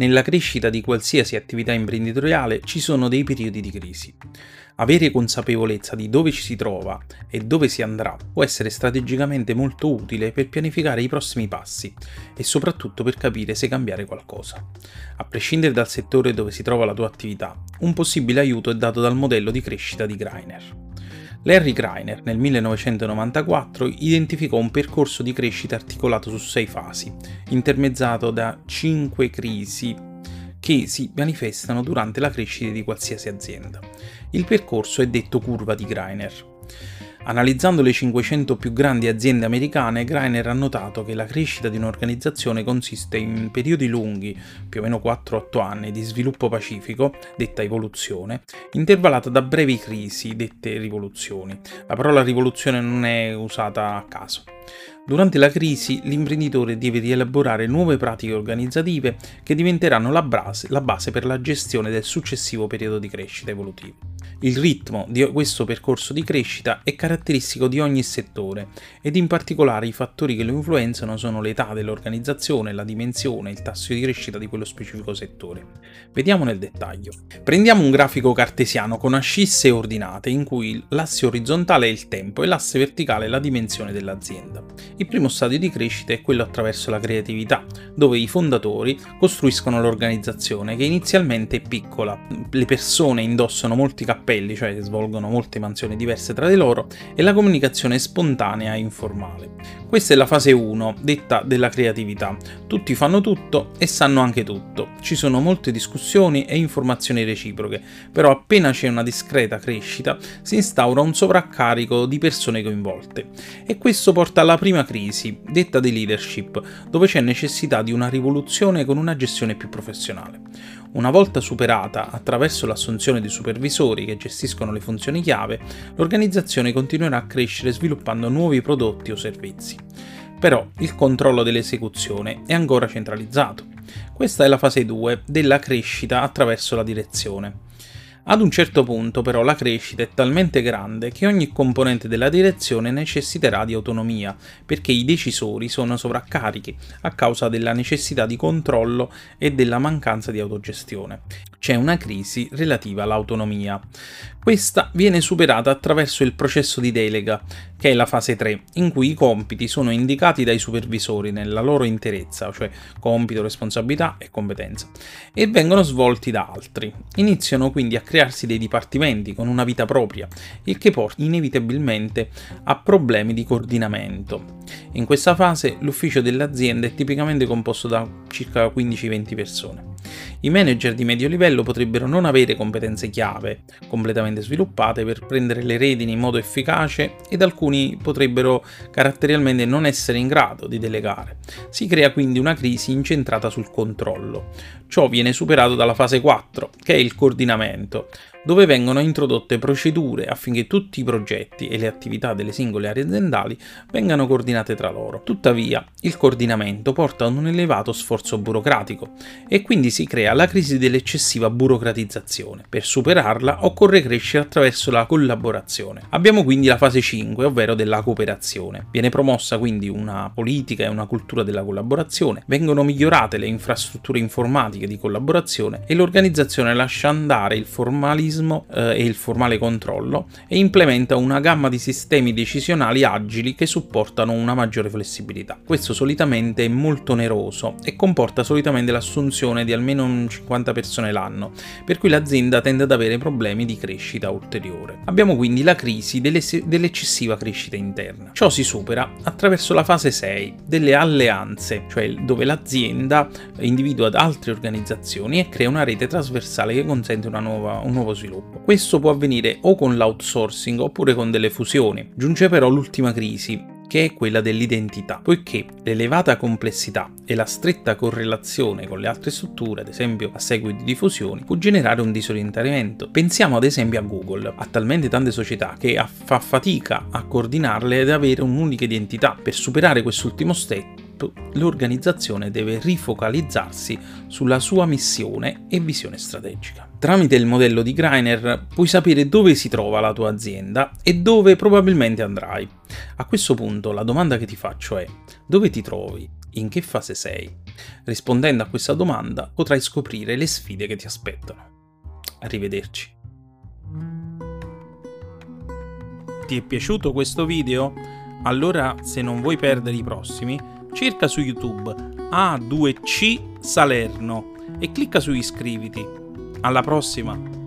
Nella crescita di qualsiasi attività imprenditoriale ci sono dei periodi di crisi. Avere consapevolezza di dove ci si trova e dove si andrà può essere strategicamente molto utile per pianificare i prossimi passi e soprattutto per capire se cambiare qualcosa. A prescindere dal settore dove si trova la tua attività, un possibile aiuto è dato dal modello di crescita di Greiner. Larry Greiner nel 1994 identificò un percorso di crescita articolato su sei fasi, intermezzato da cinque crisi che si manifestano durante la crescita di qualsiasi azienda. Il percorso è detto curva di Greiner. Analizzando le 500 più grandi aziende americane, Greiner ha notato che la crescita di un'organizzazione consiste in periodi lunghi, più o meno 4-8 anni, di sviluppo pacifico, detta evoluzione, intervallata da brevi crisi, dette rivoluzioni. La parola rivoluzione non è usata a caso. Durante la crisi l'imprenditore deve rielaborare nuove pratiche organizzative che diventeranno la base, la base per la gestione del successivo periodo di crescita evolutivo. Il ritmo di questo percorso di crescita è caratteristico di ogni settore ed in particolare i fattori che lo influenzano sono l'età dell'organizzazione, la dimensione, il tasso di crescita di quello specifico settore. Vediamo nel dettaglio. Prendiamo un grafico cartesiano con ascisse ordinate in cui l'asse orizzontale è il tempo e l'asse verticale è la dimensione dell'azienda. Il primo stadio di crescita è quello attraverso la creatività, dove i fondatori costruiscono l'organizzazione che inizialmente è piccola. Le persone indossano molti cappelli, cioè svolgono molte mansioni diverse tra di loro, e la comunicazione spontanea e informale. Questa è la fase 1, detta della creatività. Tutti fanno tutto e sanno anche tutto. Ci sono molte discussioni e informazioni reciproche, però appena c'è una discreta crescita si instaura un sovraccarico di persone coinvolte. E questo porta alla prima crisi, detta di leadership, dove c'è necessità di una rivoluzione con una gestione più professionale. Una volta superata attraverso l'assunzione di supervisori che gestiscono le funzioni chiave, l'organizzazione continuerà a crescere sviluppando nuovi prodotti o servizi. Però il controllo dell'esecuzione è ancora centralizzato. Questa è la fase 2 della crescita attraverso la direzione. Ad un certo punto però la crescita è talmente grande che ogni componente della direzione necessiterà di autonomia, perché i decisori sono sovraccarichi a causa della necessità di controllo e della mancanza di autogestione. C'è una crisi relativa all'autonomia. Questa viene superata attraverso il processo di delega, che è la fase 3, in cui i compiti sono indicati dai supervisori nella loro interezza, cioè compito, responsabilità e competenza, e vengono svolti da altri. Iniziano quindi a crearsi dei dipartimenti con una vita propria, il che porta inevitabilmente a problemi di coordinamento. In questa fase l'ufficio dell'azienda è tipicamente composto da circa 15-20 persone. I manager di medio livello potrebbero non avere competenze chiave completamente sviluppate per prendere le redini in modo efficace ed alcuni potrebbero caratterialmente non essere in grado di delegare. Si crea quindi una crisi incentrata sul controllo. Ciò viene superato dalla fase 4, che è il coordinamento, dove vengono introdotte procedure affinché tutti i progetti e le attività delle singole aree aziendali vengano coordinate tra loro. Tuttavia, il coordinamento porta ad un elevato sforzo burocratico e quindi si crea la crisi dell'eccessiva burocratizzazione. Per superarla occorre crescere attraverso la collaborazione. Abbiamo quindi la fase 5, ovvero della cooperazione. Viene promossa quindi una politica e una cultura della collaborazione, vengono migliorate le infrastrutture informatiche di collaborazione e l'organizzazione lascia andare il formalismo formalismo eh, e il formale controllo e implementa una gamma di sistemi decisionali agili che supportano una maggiore flessibilità. Questo solitamente è molto oneroso e comporta solitamente l'assunzione di almeno 50 persone l'anno, per cui l'azienda tende ad avere problemi di crescita ulteriore. Abbiamo quindi la crisi dell'eccessiva crescita interna. Ciò si supera attraverso la fase 6 delle alleanze, cioè dove l'azienda individua altre organizzazioni e crea una rete trasversale che consente nuova, un nuovo sviluppo. Questo può avvenire o con l'outsourcing oppure con delle fusioni. Giunge però l'ultima crisi, che è quella dell'identità, poiché l'elevata complessità e la stretta correlazione con le altre strutture, ad esempio a seguito di fusioni, può generare un disorientamento. Pensiamo ad esempio a Google, ha talmente tante società che fa fatica a coordinarle ed avere un'unica identità. Per superare quest'ultimo step l'organizzazione deve rifocalizzarsi sulla sua missione e visione strategica. Tramite il modello di Greiner puoi sapere dove si trova la tua azienda e dove probabilmente andrai. A questo punto la domanda che ti faccio è dove ti trovi? In che fase sei? Rispondendo a questa domanda potrai scoprire le sfide che ti aspettano. Arrivederci. Ti è piaciuto questo video? Allora, se non vuoi perdere i prossimi, cerca su YouTube A2C Salerno e clicca su iscriviti. Alla prossima!